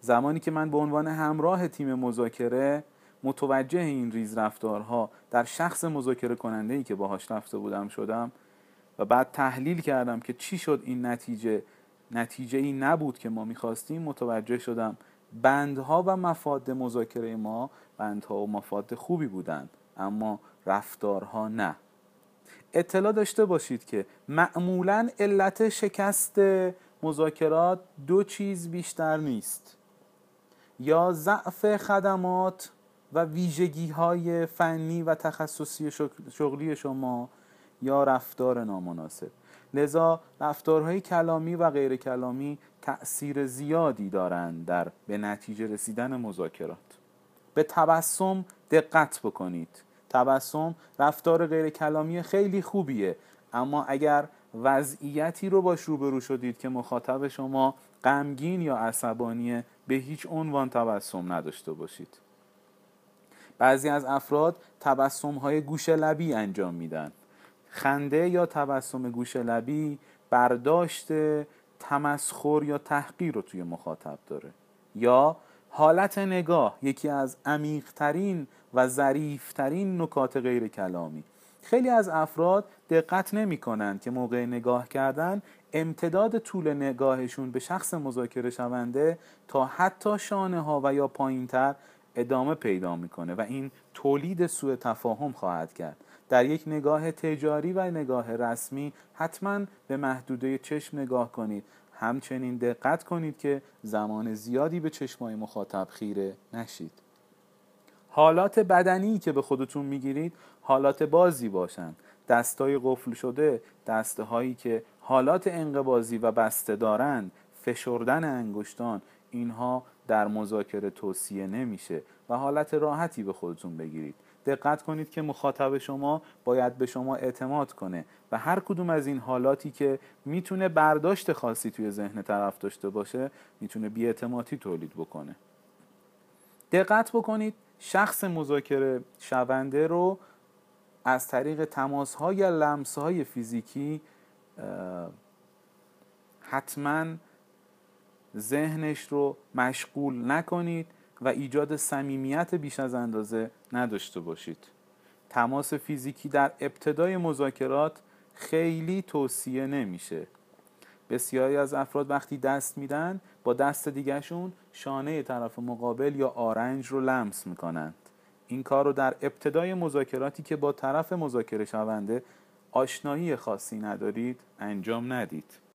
زمانی که من به عنوان همراه تیم مذاکره متوجه این ریز رفتارها در شخص مذاکره کننده ای که باهاش رفته بودم شدم و بعد تحلیل کردم که چی شد این نتیجه نتیجه ای نبود که ما می‌خواستیم متوجه شدم بندها و مفاد مذاکره ما بندها و مفاد خوبی بودند اما رفتارها نه. اطلاع داشته باشید که معمولا علت شکست مذاکرات دو چیز بیشتر نیست. یا ضعف خدمات و ویژگی های فنی و تخصصی شغلی شما یا رفتار نامناسب. لذا رفتارهای کلامی و غیر کلامی تأثیر زیادی دارند در به نتیجه رسیدن مذاکرات. به تبسم دقت بکنید. تبسم رفتار غیر کلامی خیلی خوبیه اما اگر وضعیتی رو باش روبرو شدید که مخاطب شما غمگین یا عصبانیه به هیچ عنوان تبسم نداشته باشید. بعضی از افراد تبسم های گوش لبی انجام میدن. خنده یا تبسم گوش لبی برداشت تمسخر یا تحقیر رو توی مخاطب داره. یا حالت نگاه یکی از عمیقترین و ظریفترین نکات غیر کلامی. خیلی از افراد دقت نمی کنند که موقع نگاه کردن امتداد طول نگاهشون به شخص مذاکره شونده تا حتی شانه ها و یا پایین تر ادامه پیدا می‌کنه و این تولید سوء تفاهم خواهد کرد. در یک نگاه تجاری و نگاه رسمی حتما به محدوده چشم نگاه کنید. همچنین دقت کنید که زمان زیادی به چشمای مخاطب خیره نشید. حالات بدنی که به خودتون می‌گیرید حالات بازی باشند دستای قفل شده دسته هایی که حالات انقبازی و بسته دارند فشردن انگشتان اینها در مذاکره توصیه نمیشه و حالت راحتی به خودتون بگیرید. دقت کنید که مخاطب شما باید به شما اعتماد کنه و هر کدوم از این حالاتی که می‌تونه برداشت خاصی توی ذهن طرف داشته باشه می‌تونه بیاعتمادی تولید بکنه. دقت بکنید شخص مذاکره شونده رو از طریق تماس ها لمس های فیزیکی حتما ذهنش رو مشغول نکنید و ایجاد صمیمیت بیش از اندازه نداشته باشید. تماس فیزیکی در ابتدای مذاکرات خیلی توصیه نمیشه. بسیاری از افراد وقتی دست میدن با دست دیگهشون شانه طرف مقابل یا آرنج رو لمس می‌کنند. این کار رو در ابتدای مذاکراتی که با طرف مذاکره شونده آشنایی خاصی ندارید انجام ندید.